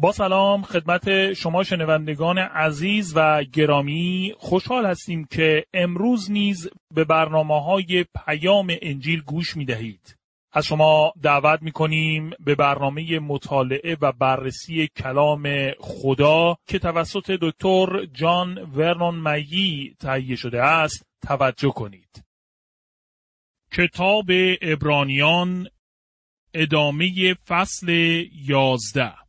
با سلام خدمت شما شنوندگان عزیز و گرامی خوشحال هستیم که امروز نیز به برنامه های پیام انجیل گوش می دهید. از شما دعوت می کنیم به برنامه مطالعه و بررسی کلام خدا که توسط دکتر جان ورنون مگی تهیه شده است توجه کنید. کتاب ابرانیان ادامه فصل یازده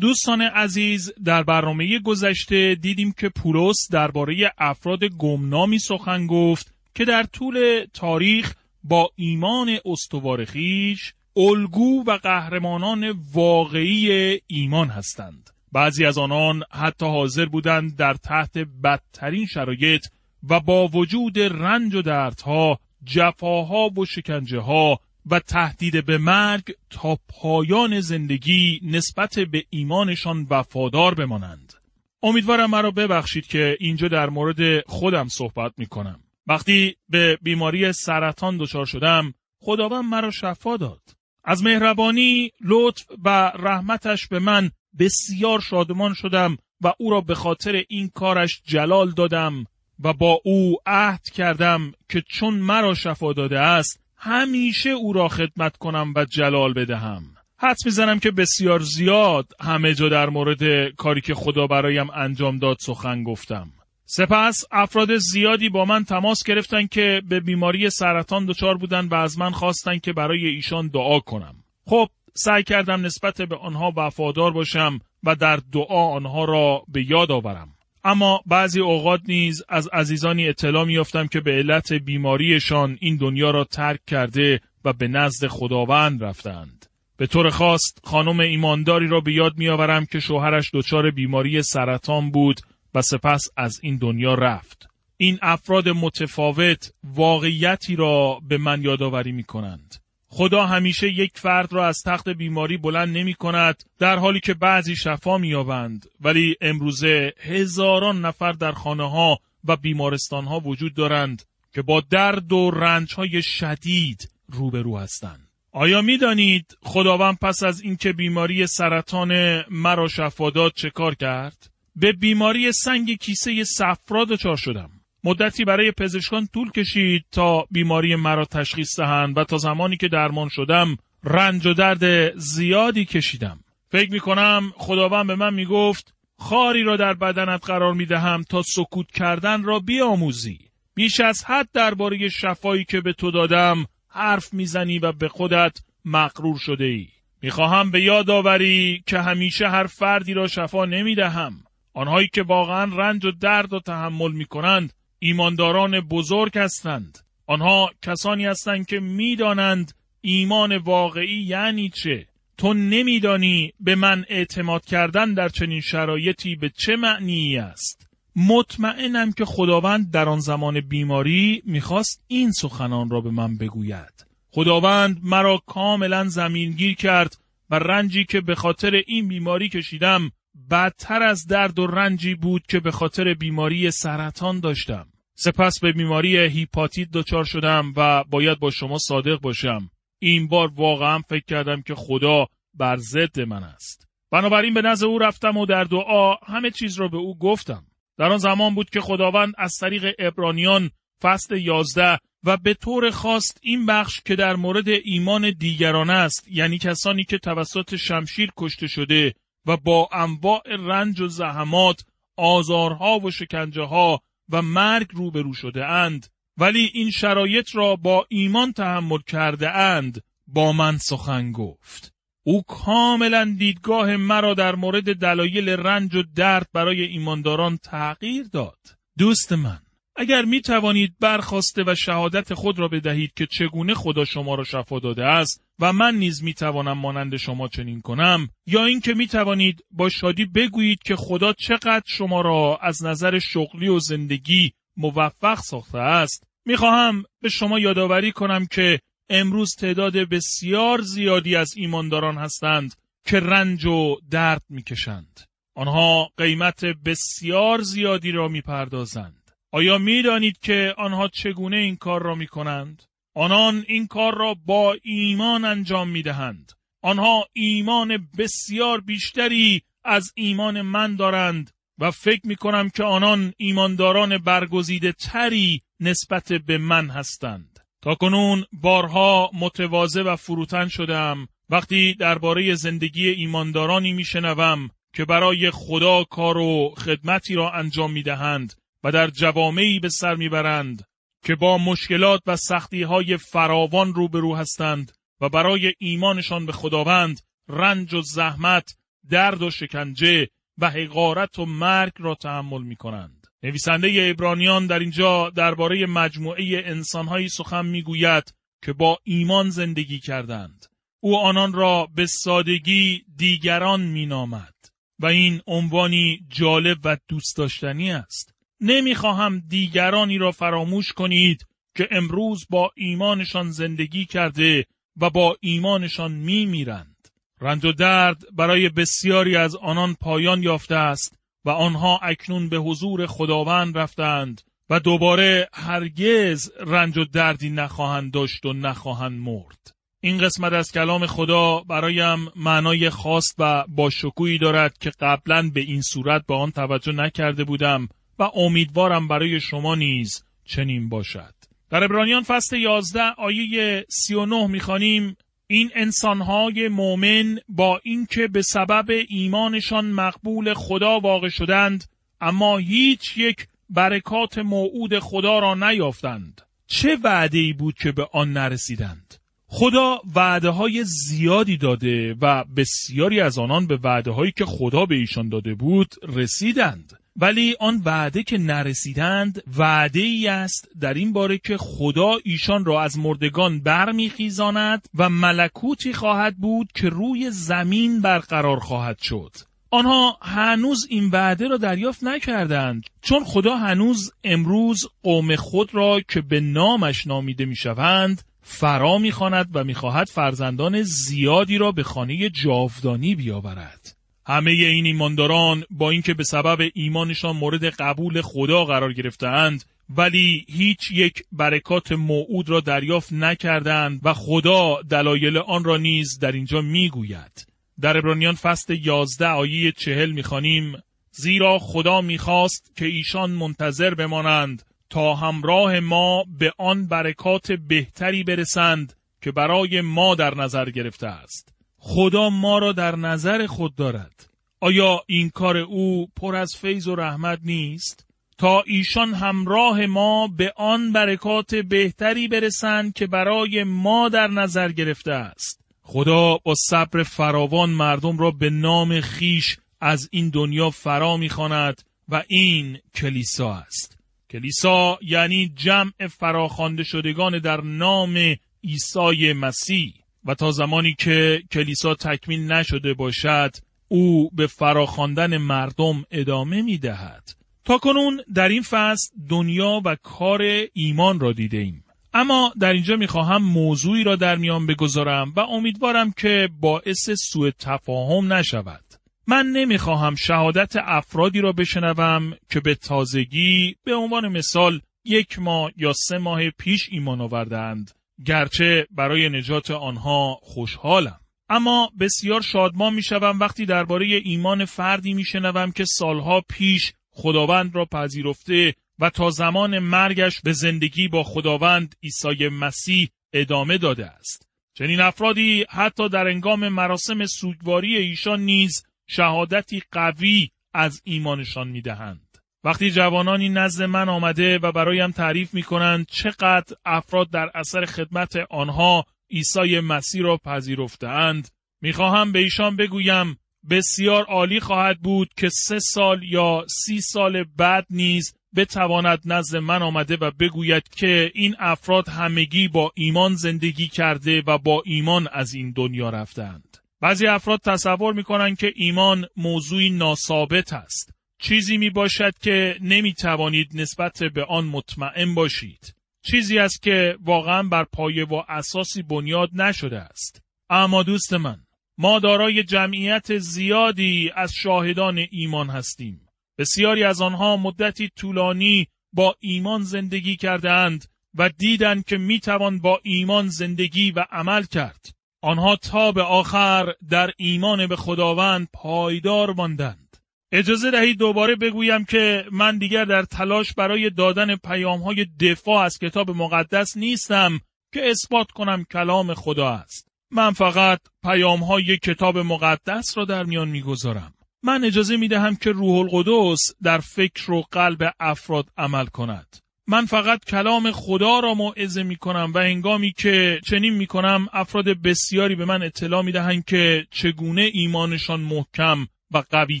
دوستان عزیز در برنامه گذشته دیدیم که پولس درباره افراد گمنامی سخن گفت که در طول تاریخ با ایمان استوار خیش الگو و قهرمانان واقعی ایمان هستند. بعضی از آنان حتی حاضر بودند در تحت بدترین شرایط و با وجود رنج و دردها جفاها و شکنجه ها و تهدید به مرگ تا پایان زندگی نسبت به ایمانشان وفادار بمانند. امیدوارم مرا ببخشید که اینجا در مورد خودم صحبت می کنم. وقتی به بیماری سرطان دچار شدم خداوند مرا شفا داد. از مهربانی، لطف و رحمتش به من بسیار شادمان شدم و او را به خاطر این کارش جلال دادم و با او عهد کردم که چون مرا شفا داده است همیشه او را خدمت کنم و جلال بدهم. حدس می‌زنم که بسیار زیاد همه جا در مورد کاری که خدا برایم انجام داد سخن گفتم. سپس افراد زیادی با من تماس گرفتن که به بیماری سرطان دچار بودن و از من خواستن که برای ایشان دعا کنم. خب سعی کردم نسبت به آنها وفادار باشم و در دعا آنها را به یاد آورم. اما بعضی اوقات نیز از عزیزانی اطلاع میافتم که به علت بیماریشان این دنیا را ترک کرده و به نزد خداوند رفتند. به طور خاص خانم ایمانداری را به یاد میآورم که شوهرش دچار بیماری سرطان بود و سپس از این دنیا رفت. این افراد متفاوت واقعیتی را به من یادآوری می کنند. خدا همیشه یک فرد را از تخت بیماری بلند نمی کند در حالی که بعضی شفا می یابند ولی امروزه هزاران نفر در خانه ها و بیمارستان ها وجود دارند که با درد و رنج های شدید روبرو هستند. آیا می دانید خداوند پس از اینکه بیماری سرطان مرا شفا داد چه کار کرد؟ به بیماری سنگ کیسه صفرا دچار شدم. مدتی برای پزشکان طول کشید تا بیماری مرا تشخیص دهند و تا زمانی که درمان شدم رنج و درد زیادی کشیدم. فکر می کنم خداوند به من می گفت خاری را در بدنت قرار می دهم تا سکوت کردن را بیاموزی. بیش از حد درباره شفایی که به تو دادم حرف می‌زنی و به خودت مقرور شده ای. می‌خواهم به یاد آوری که همیشه هر فردی را شفا نمی دهم. آنهایی که واقعا رنج و درد و تحمل می کنند ایمانداران بزرگ هستند. آنها کسانی هستند که می‌دانند ایمان واقعی یعنی چه. تو نمیدانی به من اعتماد کردن در چنین شرایطی به چه معنی است. مطمئنم که خداوند در آن زمان بیماری می‌خواست این سخنان را به من بگوید. خداوند مرا کاملا زمینگیر کرد و رنجی که به خاطر این بیماری کشیدم بدتر از درد و رنجی بود که به خاطر بیماری سرطان داشتم. سپس به بیماری هیپاتیت دچار شدم و باید با شما صادق باشم. این بار واقعا فکر کردم که خدا بر ضد من است. بنابراین به نزد او رفتم و در دعا همه چیز را به او گفتم. در آن زمان بود که خداوند از طریق ابرانیان فصل یازده و به طور خواست این بخش که در مورد ایمان دیگران است یعنی کسانی که توسط شمشیر کشته شده و با انواع رنج و زحمات آزارها و شکنجه ها و مرگ روبرو شده اند. ولی این شرایط را با ایمان تحمل کرده اند با من سخن گفت. او کاملا دیدگاه مرا در مورد دلایل رنج و درد برای ایمانداران تغییر داد. دوست من اگر می توانید برخواسته و شهادت خود را بدهید که چگونه خدا شما را شفا داده است و من نیز می توانم مانند شما چنین کنم یا اینکه می توانید با شادی بگویید که خدا چقدر شما را از نظر شغلی و زندگی موفق ساخته است می خواهم به شما یادآوری کنم که امروز تعداد بسیار زیادی از ایمانداران هستند که رنج و درد می‌کشند. آنها قیمت بسیار زیادی را می‌پردازند. آیا می‌دانید که آنها چگونه این کار را می کنند؟ آنان این کار را با ایمان انجام می دهند. آنها ایمان بسیار بیشتری از ایمان من دارند و فکر می کنم که آنان ایمانداران برگزیده تری نسبت به من هستند. تا کنون بارها متواضع و فروتن شدم وقتی درباره زندگی ایماندارانی میشنوم که برای خدا کار و خدمتی را انجام می دهند و در جوامعی به سر می‌برند که با مشکلات و سختی های فراوان روبرو هستند و برای ایمانشان به خداوند رنج و زحمت، درد و شکنجه و حقارت و مرگ را تحمل می کنند. نویسنده ابرانیان در اینجا درباره مجموعه انسانهایی سخن می‌گوید که با ایمان زندگی کردند. او آنان را به سادگی دیگران مینامد و این عنوانی جالب و دوست داشتنی است. نمی‌خواهم دیگرانی را فراموش کنید که امروز با ایمانشان زندگی کرده و با ایمانشان میمیرند. رنج و درد برای بسیاری از آنان پایان یافته است و آنها اکنون به حضور خداوند رفتند و دوباره هرگز رنج و دردی نخواهند داشت و نخواهند مرد. این قسمت از کلام خدا برایم معنای خاص و با شکویی دارد که قبلا به این صورت به آن توجه نکرده بودم و امیدوارم برای شما نیز چنین باشد. در ابرانیان فصل 11 آیه 39 می‌خوانیم این انسانهای مؤمن با اینکه به سبب ایمانشان مقبول خدا واقع شدند اما هیچ یک برکات موعود خدا را نیافتند. چه وعده ای بود که به آن نرسیدند؟ خدا وعده های زیادی داده و بسیاری از آنان به وعده هایی که خدا به ایشان داده بود رسیدند. ولی آن وعده که نرسیدند وعده ای است در این باره که خدا ایشان را از مردگان برمیخیزاند و ملکوتی خواهد بود که روی زمین برقرار خواهد شد. آنها هنوز این وعده را دریافت نکردند چون خدا هنوز امروز قوم خود را که به نامش نامیده می‌شوند فرا می‌خواند و می‌خواهد فرزندان زیادی را به خانه جاودانی بیاورد. همه این ایمانداران با اینکه به سبب ایمانشان مورد قبول خدا قرار گرفتهاند ولی هیچ یک برکات موعود را دریافت نکردند و خدا دلایل آن را نیز در اینجا می‌گوید. در ابرانیان فصل 11 آیه چهل می‌خوانیم زیرا خدا می‌خواست که ایشان منتظر بمانند تا همراه ما به آن برکات بهتری برسند که برای ما در نظر گرفته است. خدا ما را در نظر خود دارد آیا این کار او پر از فیض و رحمت نیست؟ تا ایشان همراه ما به آن برکات بهتری برسند که برای ما در نظر گرفته است. خدا با صبر فراوان مردم را به نام خیش از این دنیا فرا می‌خواند و این کلیسا است. کلیسا یعنی جمع فراخوانده شدگان در نام عیسی مسیح و تا زمانی که کلیسا تکمیل نشده باشد او به فراخواندن مردم ادامه می دهد. تا کنون در این فصل دنیا و کار ایمان را دیده ایم. اما در اینجا می‌خواهم موضوعی را در میان بگذارم و امیدوارم که باعث سوء تفاهم نشود. من نمی‌خواهم شهادت افرادی را بشنوم که به تازگی به عنوان مثال یک ماه یا سه ماه پیش ایمان آوردند گرچه برای نجات آنها خوشحالم اما بسیار شادمان می‌شوم وقتی درباره ایمان فردی میشنوم که سالها پیش خداوند را پذیرفته و تا زمان مرگش به زندگی با خداوند عیسی مسیح ادامه داده است. چنین افرادی حتی در انگام مراسم سوگواری ایشان نیز شهادتی قوی از ایمانشان می‌دهند. وقتی جوانانی نزد من آمده و برایم تعریف می کنند چقدر افراد در اثر خدمت آنها عیسی مسیح را پذیرفتهاند می‌خواهم به ایشان بگویم بسیار عالی خواهد بود که سه سال یا سی سال بعد نیز بتواند نزد من آمده و بگوید که این افراد همگی با ایمان زندگی کرده و با ایمان از این دنیا رفتند. بعضی افراد تصور می‌کنند که ایمان موضوعی ناثابت است. چیزی می باشد که نمی توانید نسبت به آن مطمئن باشید. چیزی است که واقعا بر پایه و اساسی بنیاد نشده است. اما دوست من، ما دارای جمعیت زیادی از شاهدان ایمان هستیم. بسیاری از آنها مدتی طولانی با ایمان زندگی کردهاند و دیدند که می‌توان با ایمان زندگی و عمل کرد. آنها تا به آخر در ایمان به خداوند پایدار ماندند. اجازه دهید دوباره بگویم که من دیگر در تلاش برای دادن پیام های دفاع از کتاب مقدس نیستم که اثبات کنم کلام خدا است. من فقط پیام های کتاب مقدس را در میان می‌گذارم. من اجازه می دهم که روح القدس در فکر و قلب افراد عمل کند. من فقط کلام خدا را موعظه می کنم و هنگامی که چنین می کنم افراد بسیاری به من اطلاع می دهند که چگونه ایمانشان محکم و قوی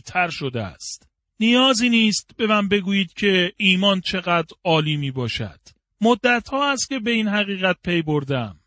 تر شده است. نیازی نیست به من بگویید که ایمان چقدر عالی می باشد. مدت ها است که به این حقیقت پی بردم.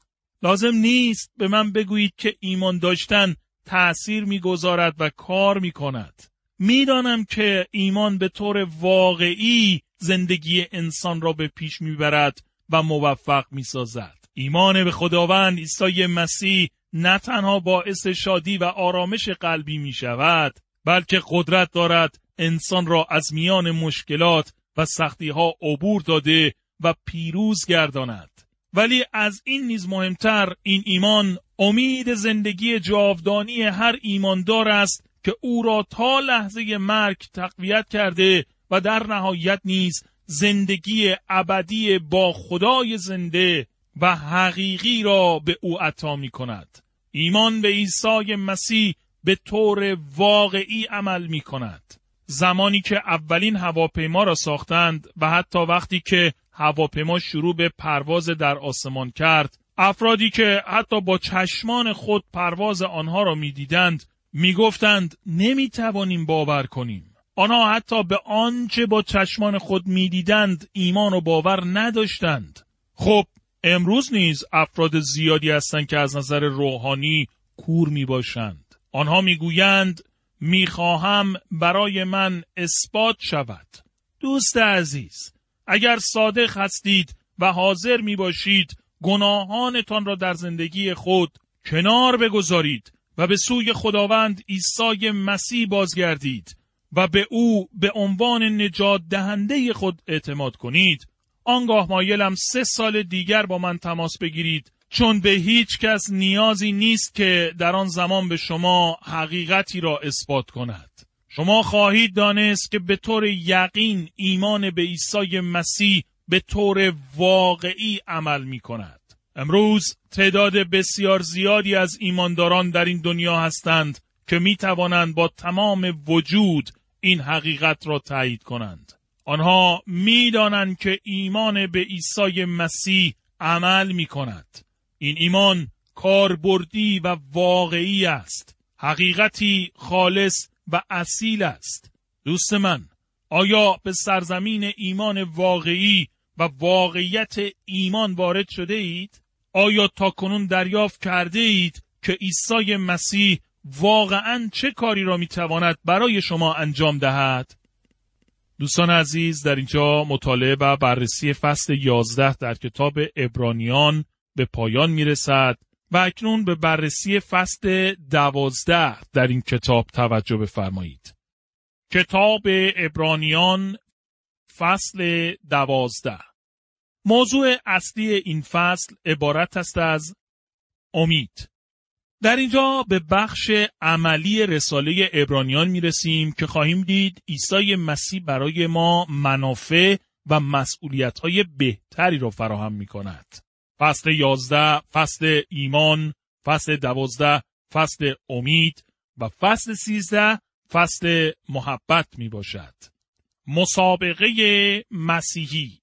لازم نیست به من بگویید که ایمان داشتن تأثیر می‌گذارد و کار می کند. می‌دانم که ایمان به طور واقعی زندگی انسان را به پیش می‌برد و موفق می‌سازد. ایمان به خداوند عیسی مسیح نه تنها باعث شادی و آرامش قلبی می شود بلکه قدرت دارد انسان را از میان مشکلات و سختی ها عبور داده و پیروز گرداند ولی از این نیز مهمتر این ایمان امید زندگی جاودانی هر ایماندار است که او را تا لحظه مرگ تقویت کرده و در نهایت نیز زندگی ابدی با خدای زنده و حقیقی را به او عطا می کند. ایمان به عیسی مسیح به طور واقعی عمل می کند. زمانی که اولین هواپیما را ساختند و حتی وقتی که هواپیما شروع به پرواز در آسمان کرد افرادی که حتی با چشمان خود پرواز آنها را می‌دیدند می‌گفتند نمی‌توانیم باور کنیم آنها حتی به آنچه با چشمان خود می‌دیدند ایمان و باور نداشتند خب امروز نیز افراد زیادی هستند که از نظر روحانی کور می باشند. آنها می‌گویند می‌خواهم برای من اثبات شود. دوست عزیز، اگر صادق هستید و حاضر می باشید گناهانتان را در زندگی خود کنار بگذارید و به سوی خداوند عیسی مسیح بازگردید و به او به عنوان نجات دهنده خود اعتماد کنید آنگاه مایلم سه سال دیگر با من تماس بگیرید چون به هیچ کس نیازی نیست که در آن زمان به شما حقیقتی را اثبات کند شما خواهید دانست که به طور یقین ایمان به عیسی مسیح به طور واقعی عمل می کند. امروز تعداد بسیار زیادی از ایمانداران در این دنیا هستند که می توانند با تمام وجود این حقیقت را تایید کنند. آنها می دانند که ایمان به عیسی مسیح عمل می کند. این ایمان کاربردی و واقعی است. حقیقتی خالص و اصیل است. دوست من، آیا به سرزمین ایمان واقعی و واقعیت ایمان وارد شده اید؟ آیا تا کنون دریافت کرده اید که عیسی مسیح واقعا چه کاری را می‌تواند برای شما انجام دهد؟ دوستان عزیز در اینجا مطالعه و بررسی فصل 11 در کتاب ابرانیان به پایان می‌رسد و اکنون به بررسی فصل دوازده در این کتاب توجه بفرمایید. کتاب ابرانیان فصل دوازده موضوع اصلی این فصل عبارت است از امید. در اینجا به بخش عملی رساله ابرانیان می رسیم که خواهیم دید عیسی مسیح برای ما منافع و مسئولیت های بهتری را فراهم می کند. فصل یازده فصل ایمان فصل دوازده فصل امید و فصل سیزده فصل محبت می باشد. مسابقه مسیحی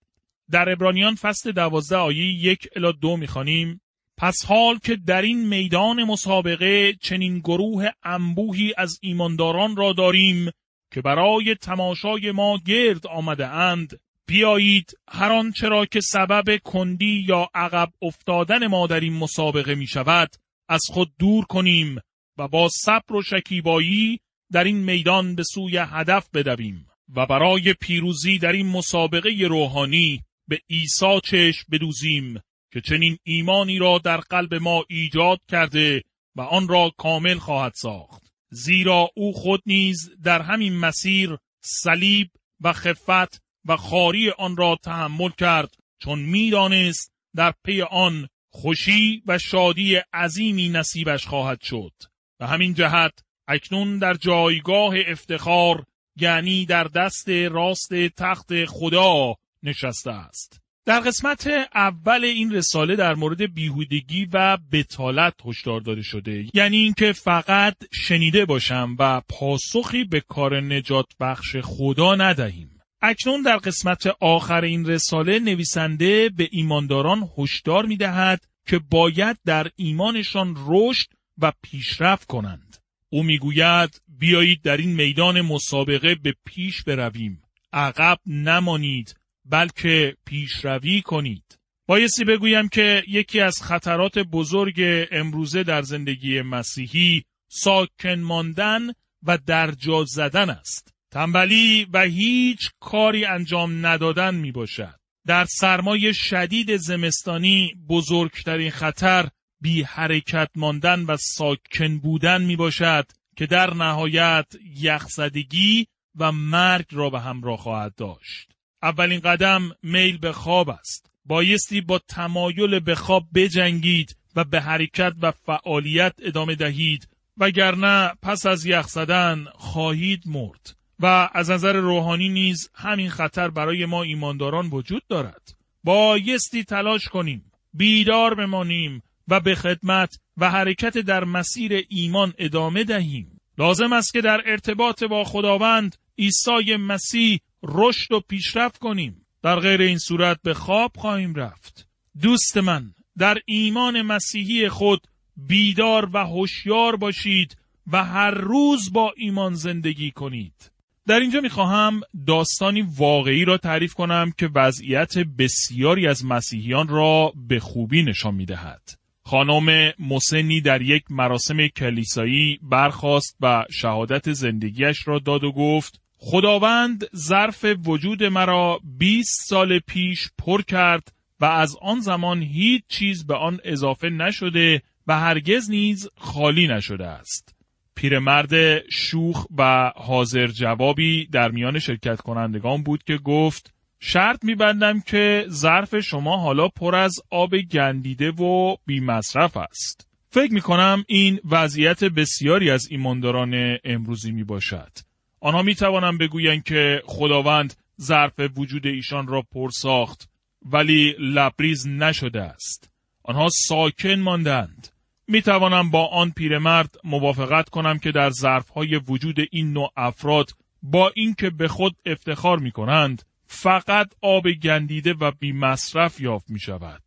در ابرانیان فصل دوازده آیه یک الا دو می‌خوانیم پس حال که در این میدان مسابقه چنین گروه انبوهی از ایمانداران را داریم که برای تماشای ما گرد آمده اند بیایید هر آنچه را که سبب کندی یا عقب افتادن ما در این مسابقه می شود از خود دور کنیم و با صبر و شکیبایی در این میدان به سوی هدف بدویم و برای پیروزی در این مسابقه روحانی به عیسی چشم بدوزیم که چنین ایمانی را در قلب ما ایجاد کرده و آن را کامل خواهد ساخت. زیرا او خود نیز در همین مسیر صلیب و خفت و خاری آن را تحمل کرد چون می‌دانست در پی آن خوشی و شادی عظیمی نصیبش خواهد شد و همین جهت اکنون در جایگاه افتخار یعنی در دست راست تخت خدا نشسته است. در قسمت اول این رساله در مورد بیهودگی و بتالت هشدار داده شده یعنی اینکه فقط شنیده باشم و پاسخی به کار نجات بخش خدا ندهیم اکنون در قسمت آخر این رساله نویسنده به ایمانداران هشدار می دهد که باید در ایمانشان رشد و پیشرفت کنند. او می‌گوید بیایید در این میدان مسابقه به پیش برویم. عقب نمانید بلکه پیشروی کنید. بایستی بگویم که یکی از خطرات بزرگ امروزه در زندگی مسیحی ساکن ماندن و درجا زدن است. تنبلی و هیچ کاری انجام ندادن می باشد. در سرمای شدید زمستانی بزرگترین خطر بی حرکت ماندن و ساکن بودن می باشد که در نهایت یخزدگی و مرگ را به همراه خواهد داشت. اولین قدم میل به خواب است. بایستی با تمایل به خواب بجنگید و به حرکت و فعالیت ادامه دهید وگرنه پس از یخ زدن خواهید مرد. و از نظر روحانی نیز همین خطر برای ما ایمانداران وجود دارد. بایستی تلاش کنیم، بیدار بمانیم و به خدمت و حرکت در مسیر ایمان ادامه دهیم. لازم است که در ارتباط با خداوند عیسی مسیح رشد و پیشرفت کنیم. در غیر این صورت به خواب خواهیم رفت. دوست من در ایمان مسیحی خود بیدار و هوشیار باشید و هر روز با ایمان زندگی کنید. در اینجا می‌خواهم داستانی واقعی را تعریف کنم که وضعیت بسیاری از مسیحیان را به خوبی نشان می‌دهد. خانم مسنی در یک مراسم کلیسایی برخاست و شهادت زندگیش را داد و گفت خداوند ظرف وجود مرا 20 سال پیش پر کرد و از آن زمان هیچ چیز به آن اضافه نشده و هرگز نیز خالی نشده است. پیرمرد شوخ و حاضر جوابی در میان شرکت کنندگان بود که گفت شرط میبندم که ظرف شما حالا پر از آب گندیده و بی مصرف است. فکر می کنم این وضعیت بسیاری از ایمانداران امروزی می باشد. آنها می توانند بگویند که خداوند ظرف وجود ایشان را پر ساخت ولی لبریز نشده است. آنها ساکن ماندند. می توانم با آن پیرمرد موافقت کنم که در ظرفهای وجود این نوع افراد با اینکه به خود افتخار می کنند فقط آب گندیده و بی مصرف یافت می شود.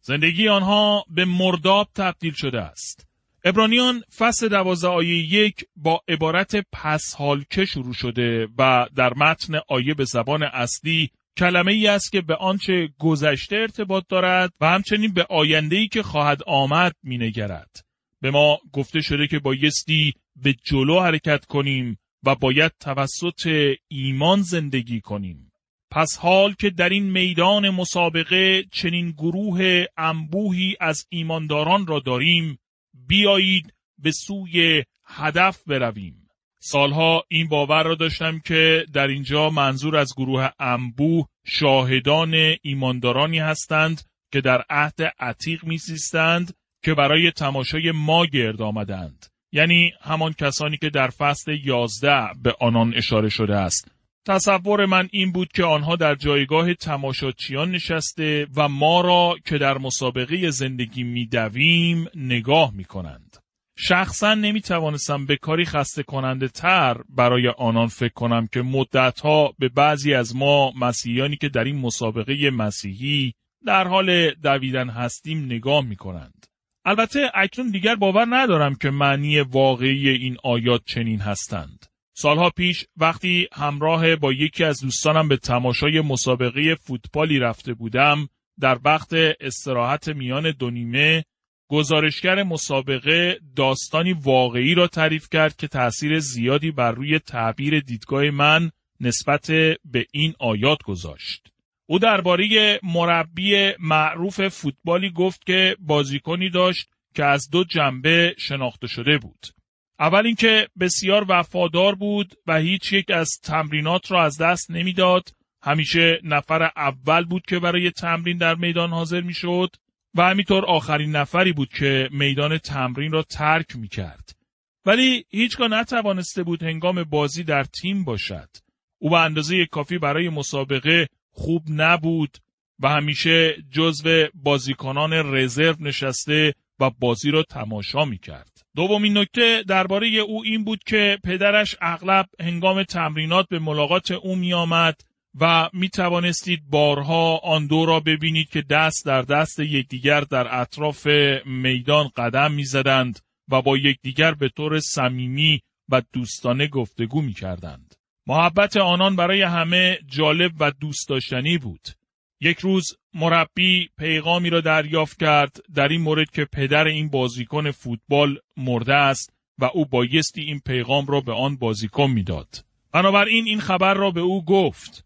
زندگی آنها به مرداب تبدیل شده است. ابرانیان فصل دوازده آیه یک با عبارت پس که شروع شده و در متن آیه به زبان اصلی کلمه ای است که به آنچه گذشته ارتباط دارد و همچنین به آینده ای که خواهد آمد مینگرد. به ما گفته شده که بایستی به جلو حرکت کنیم و باید توسط ایمان زندگی کنیم. پس حال که در این میدان مسابقه چنین گروه انبوهی از ایمانداران را داریم بیایید به سوی هدف برویم. سالها این باور را داشتم که در اینجا منظور از گروه انبوه شاهدان ایماندارانی هستند که در عهد عتیق میسیستند که برای تماشای ما گرد آمدند. یعنی همان کسانی که در فصل یازده به آنان اشاره شده است. تصور من این بود که آنها در جایگاه تماشاچیان نشسته و ما را که در مسابقه زندگی میدویم نگاه می کنند. شخصا نمی توانستم به کاری خسته کننده تر برای آنان فکر کنم که مدتها به بعضی از ما مسیحیانی که در این مسابقه مسیحی در حال دویدن هستیم نگاه می کنند. البته اکنون دیگر باور ندارم که معنی واقعی این آیات چنین هستند. سالها پیش وقتی همراه با یکی از دوستانم به تماشای مسابقه فوتبالی رفته بودم در وقت استراحت میان دو نیمه گزارشگر مسابقه داستانی واقعی را تعریف کرد که تأثیر زیادی بر روی تعبیر دیدگاه من نسبت به این آیات گذاشت. او درباره مربی معروف فوتبالی گفت که بازیکنی داشت که از دو جنبه شناخته شده بود. اول اینکه بسیار وفادار بود و هیچ یک از تمرینات را از دست نمی‌داد، همیشه نفر اول بود که برای تمرین در میدان حاضر می‌شد و همینطور آخرین نفری بود که میدان تمرین را ترک می کرد. ولی هیچگاه نتوانسته بود هنگام بازی در تیم باشد. او به اندازه کافی برای مسابقه خوب نبود و همیشه جزو بازیکنان رزرو نشسته و بازی را تماشا می کرد. دومین نکته درباره او این بود که پدرش اغلب هنگام تمرینات به ملاقات او می آمد و می توانستید بارها آن دو را ببینید که دست در دست یکدیگر در اطراف میدان قدم می زدند و با یکدیگر به طور صمیمی و دوستانه گفتگو می کردند. محبت آنان برای همه جالب و دوست داشتنی بود. یک روز مربی پیغامی را دریافت کرد در این مورد که پدر این بازیکن فوتبال مرده است و او بایستی این پیغام را به آن بازیکن می‌داد. بنابراین این خبر را به او گفت.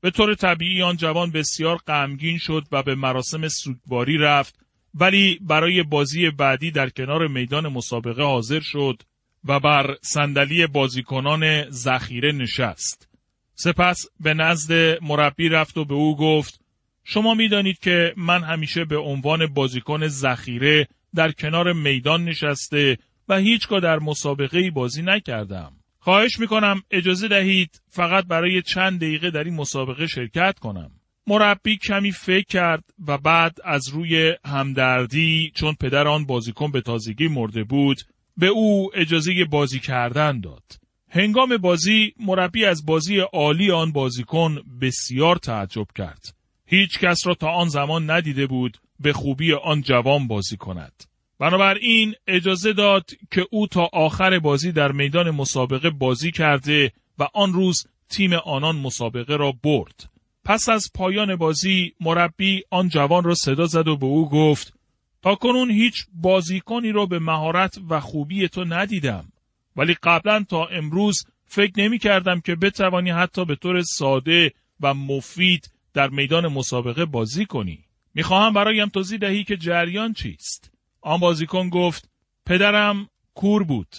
به طور طبیعی آن جوان بسیار غمگین شد و به مراسم سوگواری رفت ولی برای بازی بعدی در کنار میدان مسابقه حاضر شد و بر صندلی بازیکنان ذخیره نشست. سپس به نزد مربی رفت و به او گفت شما می‌دانید که من همیشه به عنوان بازیکن ذخیره در کنار میدان نشسته و هیچگاه در مسابقه بازی نکردم. خواهش می‌کنم اجازه دهید فقط برای چند دقیقه در این مسابقه شرکت کنم. مربی کمی فکر کرد و بعد از روی همدردی چون پدر آن بازیکن به تازگی مرده بود به او اجازه بازی کردن داد. هنگام بازی مربی از بازی عالی آن بازیکن بسیار تعجب کرد. هیچ کس را تا آن زمان ندیده بود به خوبی آن جوان بازی کند. بنابراین اجازه داد که او تا آخر بازی در میدان مسابقه بازی کرده و آن روز تیم آنان مسابقه را برد. پس از پایان بازی مربی آن جوان را صدا زد و به او گفت تا کنون هیچ بازیکنی را به مهارت و خوبی تو ندیدم ولی قبلا تا امروز فکر نمی کردم که بتوانی حتی به طور ساده و مفید در میدان مسابقه بازی کنی. می‌خواهم برایم توضیح دهی که جریان چیست. آن بازیکن گفت پدرم کور بود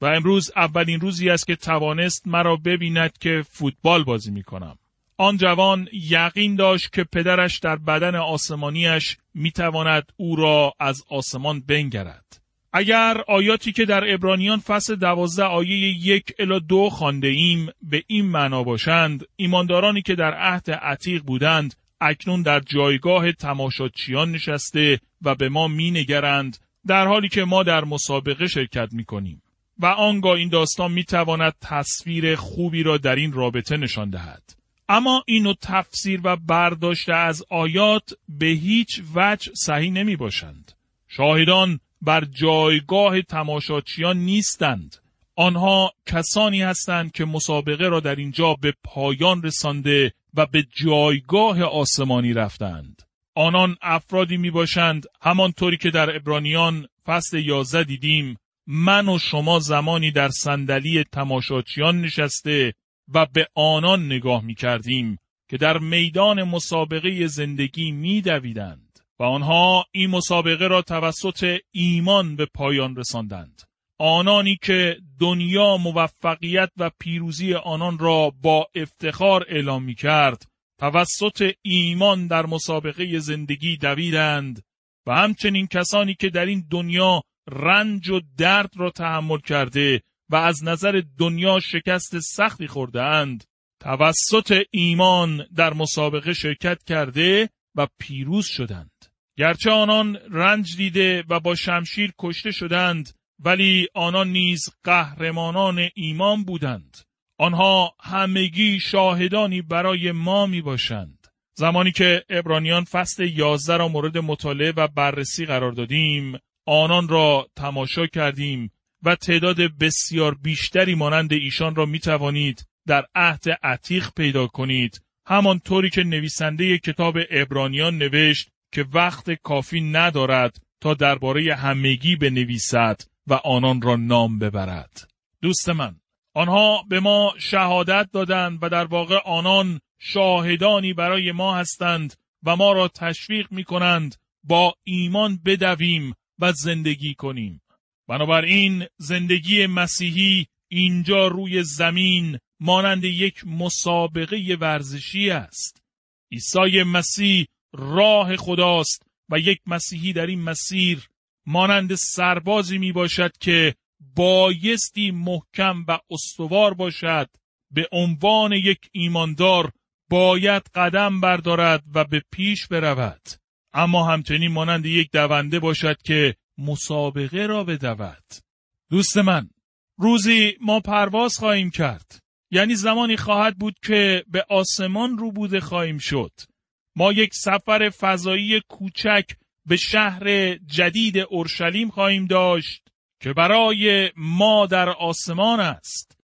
و امروز اولین روزی است که توانست مرا ببیند که فوتبال بازی می‌کنم. آن جوان یقین داشت که پدرش در بدن آسمانیش می‌تواند او را از آسمان بنگرد. اگر آیاتی که در ابرانیان فصل دوازده آیه یک الا دو خانده ایم به این معنا باشند ایماندارانی که در عهد عتیق بودند اکنون در جایگاه تماشاچیان نشسته و به ما می نگرند در حالی که ما در مسابقه شرکت می کنیم و آنگاه این داستان می تواند تصویر خوبی را در این رابطه نشان دهد. اما اینو تفسیر و برداشته از آیات به هیچ وجه صحیح نمی باشند. شاهدان بر جایگاه تماشاچیان نیستند. آنها کسانی هستند که مسابقه را در اینجا به پایان رسانده و به جایگاه آسمانی رفتند. آنان افرادی می باشند همانطوری که در ابرانیان فصل یازده دیدیم من و شما زمانی در صندلی تماشاچیان نشسته و به آنان نگاه می کردیم که در میدان مسابقه زندگی می دویدند و آنها این مسابقه را توسط ایمان به پایان رساندند. آنانی که دنیا موفقیت و پیروزی آنان را با افتخار اعلام می کرد توسط ایمان در مسابقه زندگی دویدند و همچنین کسانی که در این دنیا رنج و درد را تحمل کرده و از نظر دنیا شکست سختی خورده اند توسط ایمان در مسابقه شرکت کرده و پیروز شدند. گرچه آنان رنج دیده و با شمشیر کشته شدند ولی آنان نیز قهرمانان ایمان بودند. آنها همگی شاهدانی برای ما می باشند. زمانی که ابرانیان فصل یازده را مورد مطالعه و بررسی قرار دادیم، آنان را تماشا کردیم و تعداد بسیار بیشتری مانند ایشان را می توانید در عهد عتیق پیدا کنید همانطوری که نویسنده کتاب ابرانیان نوشت که وقت کافی ندارد تا درباره همگی بنویسد و آنان را نام ببرد دوست من آنها به ما شهادت دادند و در واقع آنان شاهدانی برای ما هستند و ما را تشویق می کنند با ایمان بدویم و زندگی کنیم بنابراین زندگی مسیحی اینجا روی زمین مانند یک مسابقه ورزشی است. عیسی مسیح راه خداست و یک مسیحی در این مسیر مانند سربازی می باشد که بایستی محکم و استوار باشد به عنوان یک ایماندار باید قدم بردارد و به پیش برود. اما همچنین مانند یک دونده باشد که مسابقه را بدود. دوست من روزی ما پرواز خواهیم کرد. یعنی زمانی خواهد بود که به آسمان رو بوده خواهیم شد. ما یک سفر فضایی کوچک به شهر جدید اورشلیم خواهیم داشت که برای ما در آسمان است.